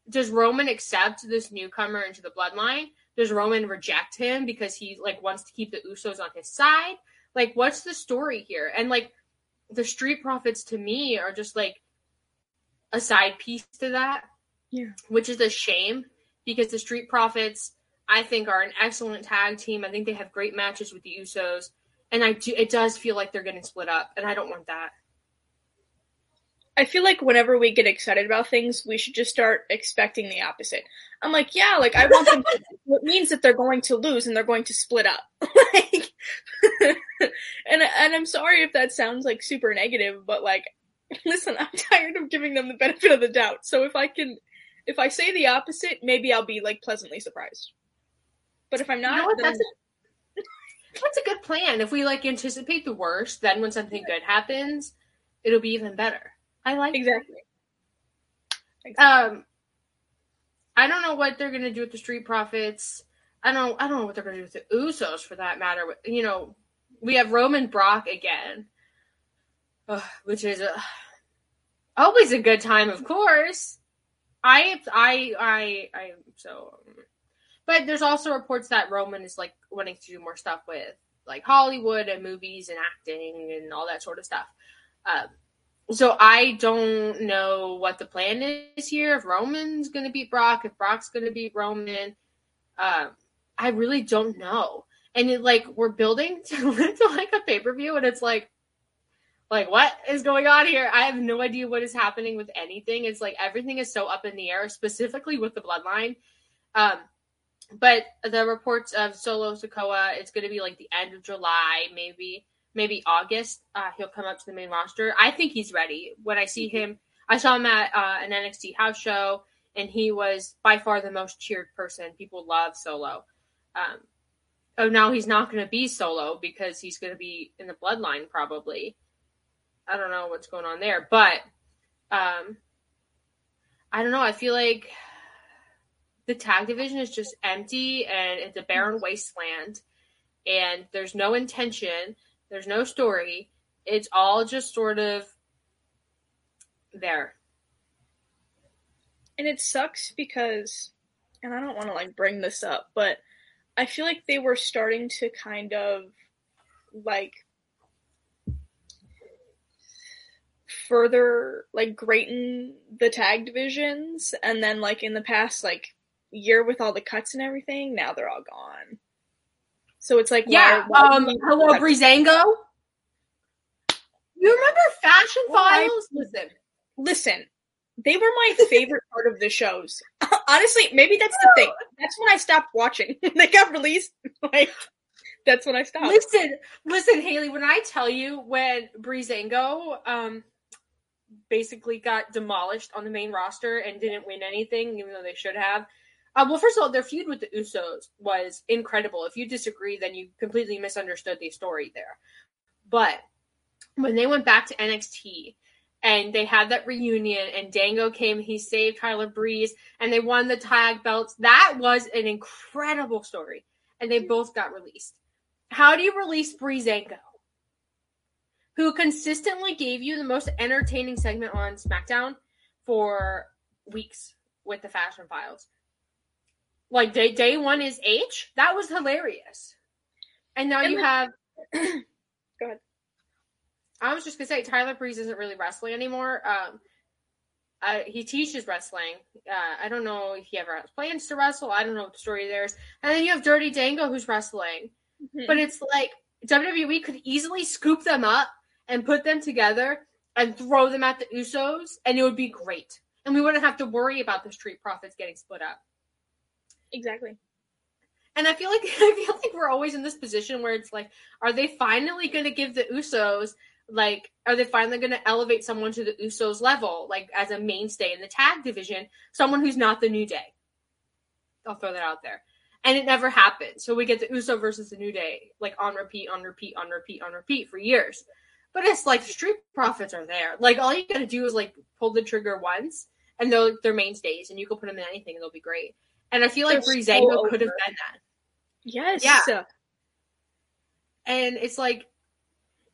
does Roman accept this newcomer into the bloodline? does Roman reject him because he like wants to keep the Usos on his side? Like, what's the story here? And like, the Street Profits to me are just like a side piece to that. Yeah. Which is a shame because the Street Profits, I think, are an excellent tag team. I think they have great matches with the Usos. And I do, it does feel like they're getting split up, and I don't want that. I feel like whenever we get excited about things, we should just start expecting the opposite. I'm like, yeah, like I want them to, it means that they're going to lose and they're going to split up. like and and I'm sorry if that sounds like super negative, but like listen, I'm tired of giving them the benefit of the doubt. So if I can if I say the opposite, maybe I'll be like pleasantly surprised. But if I'm not, you know then... that's, a, that's a good plan. If we like anticipate the worst, then when something good happens, it'll be even better. I like exactly. exactly. Um, I don't know what they're gonna do with the Street Profits. I don't. I don't know what they're gonna do with the Usos, for that matter. You know, we have Roman Brock again, which is a, always a good time, of course. I, I, I, I. So, but there's also reports that Roman is like wanting to do more stuff with like Hollywood and movies and acting and all that sort of stuff. Um, so I don't know what the plan is here. If Roman's going to beat Brock, if Brock's going to beat Roman, uh, I really don't know. And it, like we're building to, to like a pay per view, and it's like, like what is going on here? I have no idea what is happening with anything. It's like everything is so up in the air, specifically with the bloodline. Um, but the reports of Solo Sikoa, it's going to be like the end of July, maybe maybe August, uh, he'll come up to the main roster. I think he's ready. When I see him, I saw him at uh, an NXT house show, and he was by far the most cheered person. People love Solo. Um, oh, now he's not going to be Solo because he's going to be in the Bloodline probably. I don't know what's going on there, but um, I don't know. I feel like the tag division is just empty and it's a barren wasteland, and there's no intention there's no story. It's all just sort of there. And it sucks because, and I don't want to like bring this up, but I feel like they were starting to kind of like further like greaten the tag divisions and then like in the past like year with all the cuts and everything now they're all gone so it's like, yeah. Why, why um, hello, Breezango. You remember Fashion Files? listen, listen. They were my favorite part of the shows. Honestly, maybe that's the thing. That's when I stopped watching. they got released. Like that's when I stopped. Listen, listen, Haley. When I tell you when Breezango um basically got demolished on the main roster and didn't win anything, even though they should have. Uh, well, first of all, their feud with the Usos was incredible. If you disagree, then you completely misunderstood the story there. But when they went back to NXT and they had that reunion and Dango came, he saved Tyler Breeze and they won the tag belts, that was an incredible story. And they both got released. How do you release Breezango? Who consistently gave you the most entertaining segment on SmackDown for weeks with the Fashion Files like day day one is H. That was hilarious. And now and you like, have go ahead. I was just gonna say Tyler Breeze isn't really wrestling anymore. Um, uh, he teaches wrestling. Uh, I don't know if he ever has plans to wrestle. I don't know what the story there is. And then you have Dirty Dango who's wrestling. Mm-hmm. But it's like WWE could easily scoop them up and put them together and throw them at the Usos, and it would be great. And we wouldn't have to worry about the Street Profits getting split up. Exactly. And I feel like I feel like we're always in this position where it's like, are they finally going to give the Usos like, are they finally going to elevate someone to the Usos level, like as a mainstay in the tag division, someone who's not the New Day? I'll throw that out there. And it never happened. So we get the Uso versus the New Day, like on repeat, on repeat, on repeat, on repeat for years. But it's like Street Profits are there. Like all you gotta do is like pull the trigger once, and they're they're mainstays, and you can put them in anything, and they'll be great. And I feel like Breezango so could have been that. Yes. Yeah. And it's like,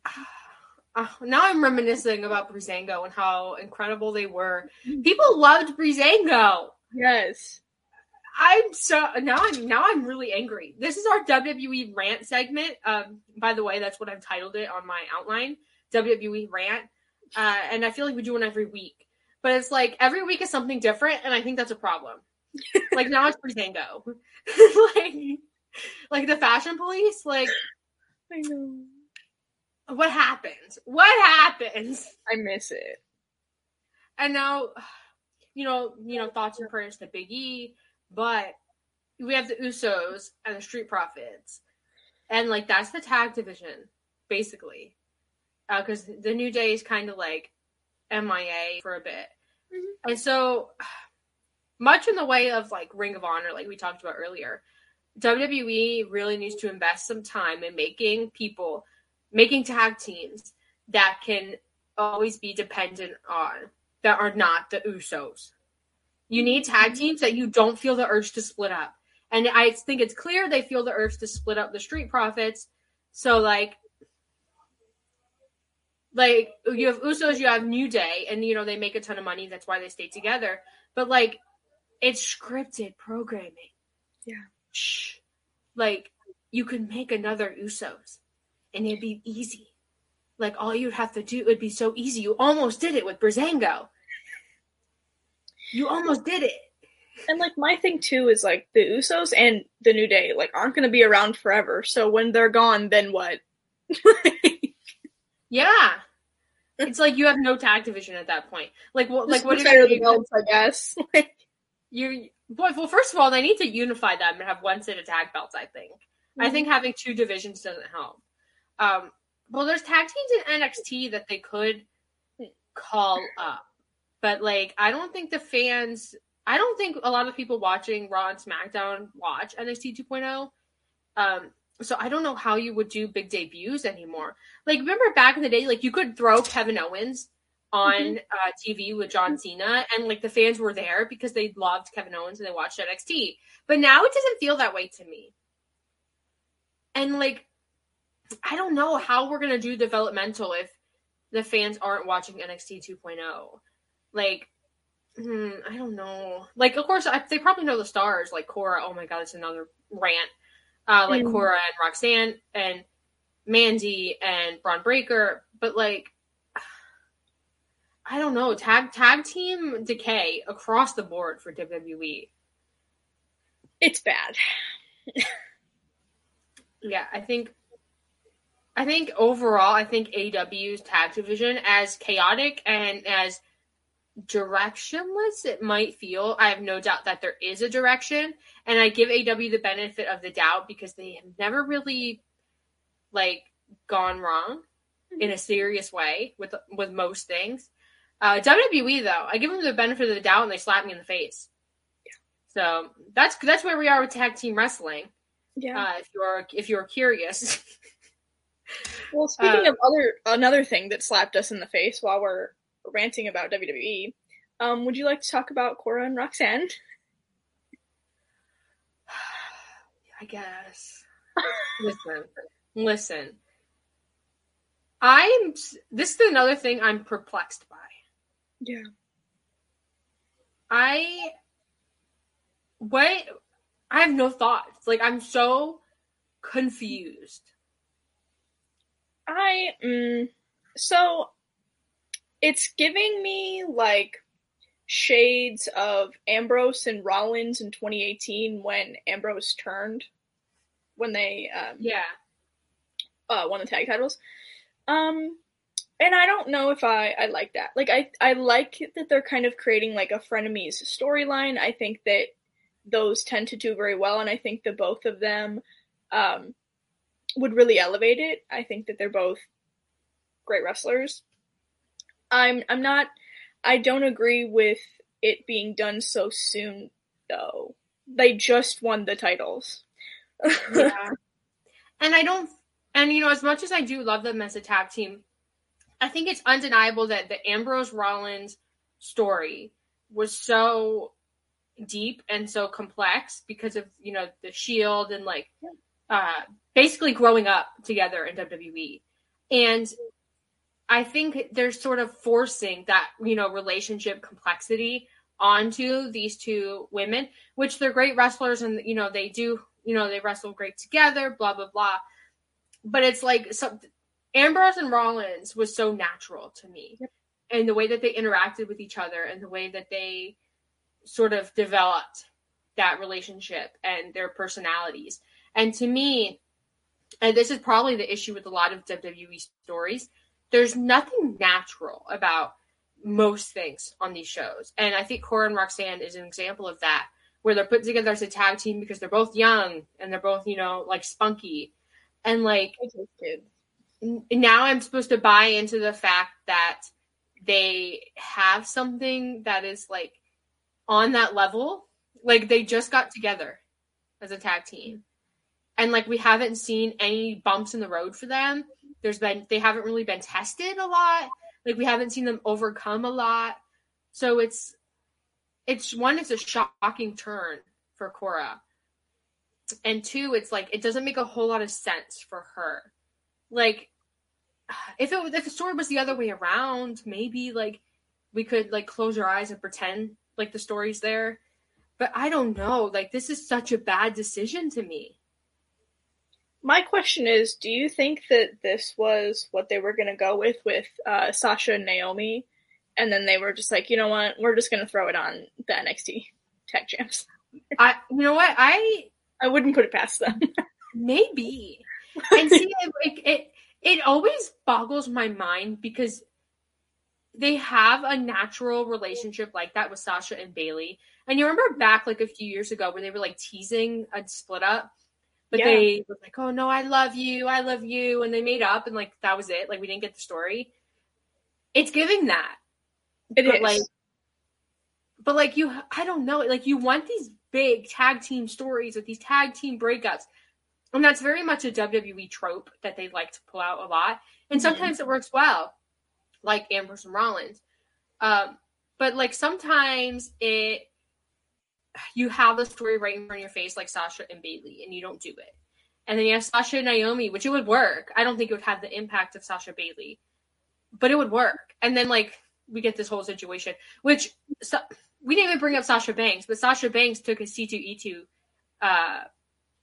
uh, now I'm reminiscing about Breezango and how incredible they were. Mm-hmm. People loved Breezango. Yes. I'm so now I'm now I'm really angry. This is our WWE rant segment. Um, by the way, that's what I've titled it on my outline. WWE rant. Uh, and I feel like we do one every week. But it's like every week is something different, and I think that's a problem. Like now it's Breezango. like like the fashion police, like I know. What happens? What happens? I miss it. And now, you know, you know, thoughts and prayers to Big E, but we have the Usos and the Street Profits, and like that's the tag division basically, because uh, the New Day is kind of like MIA for a bit, mm-hmm. and so much in the way of like Ring of Honor, like we talked about earlier. WWE really needs to invest some time in making people, making tag teams that can always be dependent on, that are not the Usos. You need tag mm-hmm. teams that you don't feel the urge to split up. And I think it's clear they feel the urge to split up the Street Profits. So like like you have Usos, you have New Day, and you know they make a ton of money. That's why they stay together. But like, it's scripted programming. Yeah. Shh. Like you could make another Usos, and it'd be easy. Like all you'd have to do it would be so easy. You almost did it with Breezango. You almost did it. And like my thing too is like the Usos and the New Day like aren't going to be around forever. So when they're gone, then what? yeah, it's like you have no tag division at that point. Like what? Like what? Are the belts, I guess. you boy. Well, first of all, they need to unify them and have one set of tag belts. I think. Mm-hmm. I think having two divisions doesn't help. Um, well, there's tag teams in NXT that they could call up but like, I don't think the fans, I don't think a lot of people watching Raw and SmackDown watch NXT 2.0. Um, so I don't know how you would do big debuts anymore. Like, remember back in the day, like you could throw Kevin Owens on mm-hmm. uh, TV with John Cena, and like the fans were there because they loved Kevin Owens and they watched NXT. But now it doesn't feel that way to me. And like, I don't know how we're gonna do developmental if the fans aren't watching NXT 2.0 like hmm, I don't know. Like, of course, I, they probably know the stars, like Cora. Oh my god, it's another rant. Uh, like mm. Cora and Roxanne and Mandy and Bron Breakker, but like, I don't know. Tag tag team decay across the board for WWE. It's bad. yeah, I think. I think overall, I think AEW's tag division, as chaotic and as directionless it might feel. I have no doubt that there is a direction, and I give AW the benefit of the doubt because they have never really like gone wrong in a mm-hmm. serious way with with most things. Uh, WWE though, I give them the benefit of the doubt and they slap me in the face. Yeah. So that's that's where we are with tag team wrestling. Yeah. Uh, if you're if you're curious. well, speaking uh, of other another thing that slapped us in the face while we're ranting about WWE. Um, would you like to talk about Cora and Roxanne? I guess. listen, listen. I'm. This is another thing I'm perplexed by. Yeah. I. What? I have no thoughts. Like I'm so confused. I. Mm, So it's giving me like shades of Ambrose and Rollins in 2018 when Ambrose turned when they um, yeah uh, won the tag titles. Um, and I don't know if I I like that. Like I I like that they're kind of creating like a frenemies storyline. I think that those tend to do very well, and I think the both of them um, would really elevate it. I think that they're both great wrestlers. I'm I'm not I don't agree with it being done so soon though. They just won the titles. yeah. And I don't and you know as much as I do love them as a tag team, I think it's undeniable that the Ambrose Rollins story was so deep and so complex because of you know the Shield and like uh, basically growing up together in WWE, and I think they're sort of forcing that you know relationship complexity onto these two women, which they're great wrestlers and you know they do you know they wrestle great together, blah blah blah. But it's like some Ambrose and Rollins was so natural to me. Yep. And the way that they interacted with each other and the way that they sort of developed that relationship and their personalities. And to me, and this is probably the issue with a lot of WWE stories, there's nothing natural about most things on these shows. And I think Cora and Roxanne is an example of that, where they're put together as a tag team because they're both young and they're both, you know, like spunky. And like now I'm supposed to buy into the fact that they have something that is like on that level. Like they just got together as a tag team. And like we haven't seen any bumps in the road for them. There's been they haven't really been tested a lot. Like we haven't seen them overcome a lot. So it's it's one, it's a shocking turn for Cora. And two, it's like it doesn't make a whole lot of sense for her. Like if it if the story was the other way around, maybe like we could like close our eyes and pretend like the story's there. But I don't know. Like this is such a bad decision to me. My question is, do you think that this was what they were going to go with with uh, Sasha and Naomi, and then they were just like, you know what, we're just going to throw it on the NXT Tag Champs? I, you know what, I, I wouldn't put it past them. maybe. And see, it, it, it always boggles my mind because they have a natural relationship like that with Sasha and Bayley. And you remember back like a few years ago where they were like teasing a split up, but yeah. they were like, "Oh no, I love you, I love you," and they made up, and like that was it. Like we didn't get the story. It's giving that. It but, is. like, but like you, I don't know. Like you want these big tag team stories with these tag team breakups. And that's very much a WWE trope that they like to pull out a lot. And mm-hmm. sometimes mm-hmm. it works well, like Ambrose and Rollins. Um, but like sometimes it you have the story right in front of your face, like Sasha and Bayley, and you don't do it. And then you have Sasha and Naomi, which it would work. I don't think it would have the impact of Sasha Bayley, but it would work. And then like we get this whole situation, which so, we didn't even bring up Sasha Banks, but Sasha Banks took a C two E two uh,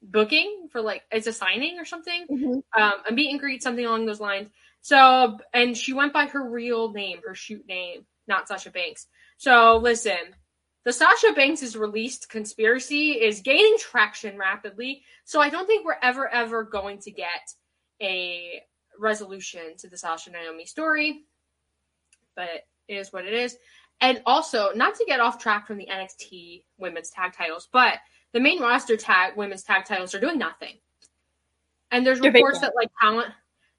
booking for like it's a signing or something, mm-hmm. um, a meet and greet, something along those lines. So, and she went by her real name, her shoot name, not Sasha Banks. So, listen, the Sasha Banks is released conspiracy is gaining traction rapidly. So, I don't think we're ever, ever going to get a resolution to the Sasha Naomi story, but it is what it is. And also, not to get off track from the NXT women's tag titles, but the main roster tag women's tag titles are doing nothing. And there's reports that like talent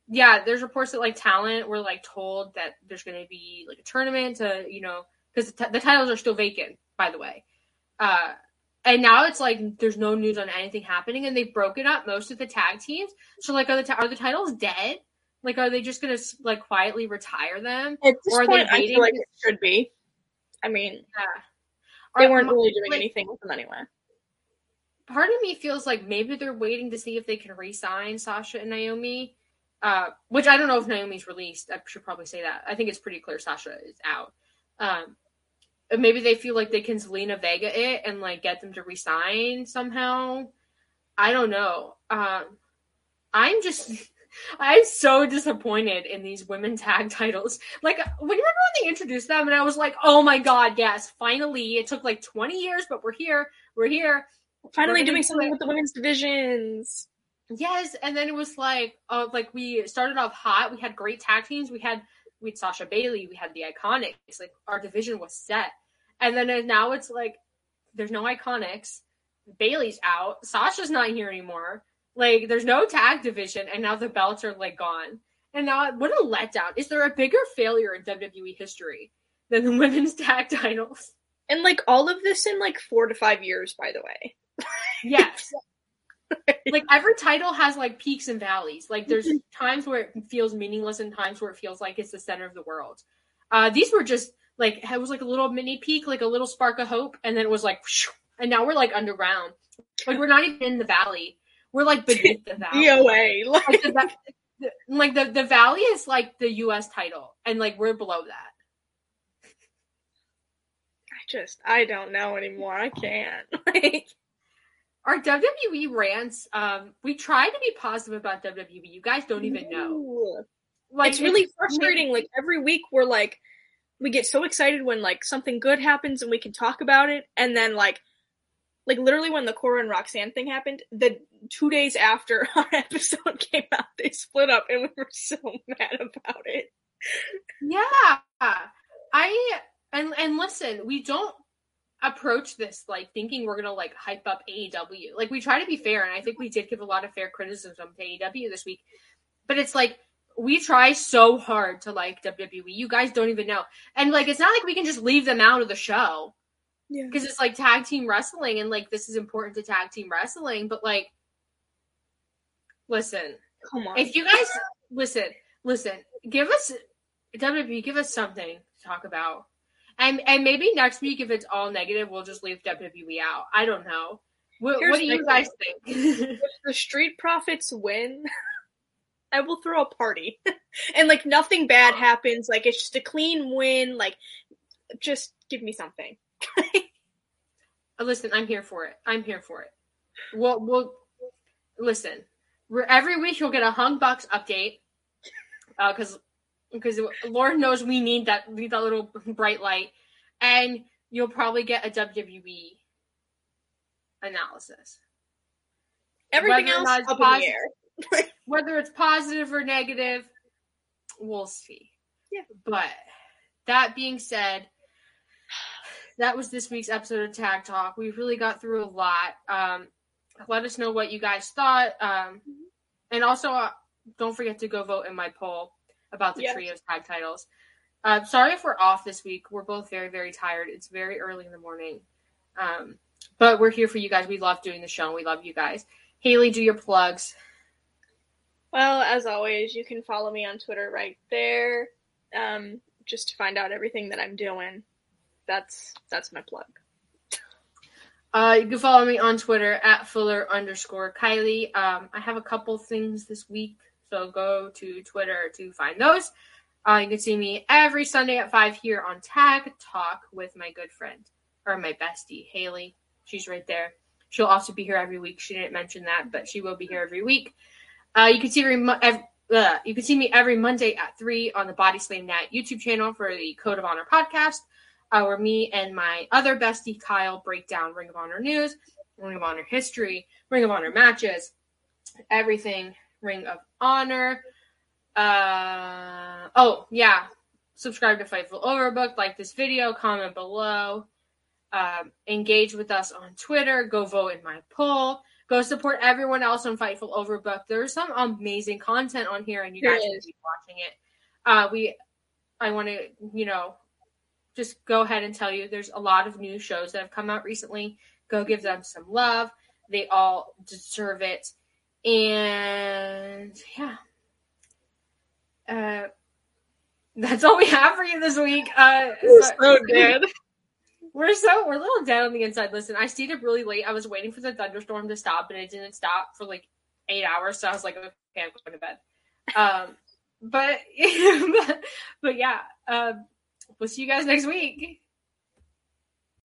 yeah, there's reports that like talent were like told that there's going to be like a tournament to, you know, because the, t- the, titles are still vacant, by the way. Uh, and now it's like there's no news on anything happening, and they've broken up most of the tag teams. So like, are the ta- are the titles dead? Like, are they just gonna like quietly retire them? At this or are point, they waiting? I feel like it should be. I mean, yeah. they weren't really doing like, anything with them anyway part of me feels like maybe they're waiting to see if they can re-sign Sasha and Naomi. Uh, which I don't know if Naomi's released. I should probably say that. I think it's pretty clear Sasha is out. Um, maybe they feel like they can Zelina Vega it and like get them to resign somehow. I don't know. Um, I'm just I'm so disappointed in these women tag titles. Like, when you remember when they introduced them, and I was like, "Oh my god, yes! Finally! It took like 20 years, but we're here. We're here. Finally doing do something it. with the women's divisions. Yes!" And then it was like, uh, like we started off hot. We had great tag teams. We had we had Sasha Bayley. We had the Iconics. Like our division was set. And then it- now it's like there's no Iconics. Bayley's out. Sasha's not here anymore. Like there's no tag division, and now the belts are like gone. And now what a letdown! Is there a bigger failure in WWE history than the women's tag titles? And like all of this in like four to five years, by the way. Yes. like every title has like peaks and valleys. Like there's times where it feels meaningless and times where it feels like it's the center of the world. Uh these were just like it was like a little mini peak, like a little spark of hope, and then it was like whoosh, and now we're like underground. Like we're not even in the valley. We're like beneath the valley. DOA. Like, Like the, the- like the, the valley is like the US title and like we're below that. I just I don't know anymore. I can't. Like Our WWE rants, um, we try to be positive about WWE. You guys don't even know. no. Like it's really frustrating. Like every week we're like we get so excited when like something good happens and we can talk about it and then like like literally when the Cora and Roxanne thing happened, the two days after our episode came out, they split up and we were so mad about it. Yeah. I and and listen, we don't approach this like thinking we're gonna like hype up AEW. Like we try to be fair, and I think we did give a lot of fair criticism to AEW this week. But it's like we try so hard to like WWE. You guys don't even know. And like it's not like we can just leave them out of the show. Yeah. Because it's like tag team wrestling and like this is important to tag team wrestling, but like listen, Come on. if you guys listen, listen, give us WWE, give us something to talk about, and and maybe next week if it's all negative, we'll just leave WWE out. I don't know. What, what do you guys think? if the Street Profits win, I will throw a party. and like nothing bad happens. Like it's just a clean win. Like just give me something. Uh, listen, I'm here for it. I'm here for it. We'll we'll listen. We're, every week you'll get a Hung Bucks update, uh, because because Lord knows we need that need that little bright light, and you'll probably get a WWE analysis. Everything Whether else up in the air. whether it's positive or negative, we'll see. Yeah. But that being said, that was this week's episode of Tag Talk. We really got through a lot. Um, let us know what you guys thought. Um, and also, uh, don't forget to go vote in my poll about the Yes. trios tag titles. Uh, sorry if we're off this week. We're both very, very tired. It's very early in the morning. Um, but we're here for you guys. We love doing the show. and We love you guys. Haley, do your plugs. Well, as always, you can follow me on Twitter right there. Um, just to find out everything that I'm doing. That's that's my plug. Uh, you can follow me on Twitter at Fuller underscore Kiley. Um, I have a couple things this week, so go to Twitter to find those. Uh, you can see me every Sunday at 5 here on Tag Talk with my good friend, or my bestie, Haley. She's right there. She'll also be here every week. She didn't mention that, but she will be here every week. Uh, you can see every, mo- ev- uh, you can see me every Monday at 3 on the Body Slam Net YouTube channel for the Code of Honor podcast uh, where me and my other bestie Kyle break down Ring of Honor news, Ring of Honor history, Ring of Honor matches, everything Ring of Honor. Uh, oh yeah, subscribe to Fightful Overbooked, like this video, comment below, um, engage with us on Twitter, go vote in my poll. Go support everyone else on Fightful Overbooked. There's some amazing content on here, and you guys should be watching it. Uh, we, I want to, you know, just go ahead and tell you there's a lot of new shows that have come out recently. Go give them some love. They all deserve it. And yeah. Uh that's all we have for you this week. Uh so- dead. We're so we're a little dead on the inside. Listen, I stayed up really late. I was waiting for the thunderstorm to stop, and it didn't stop for like eight hours. So I was like, okay, I'm going to bed. Um, but but, but yeah, um, we'll see you guys next week.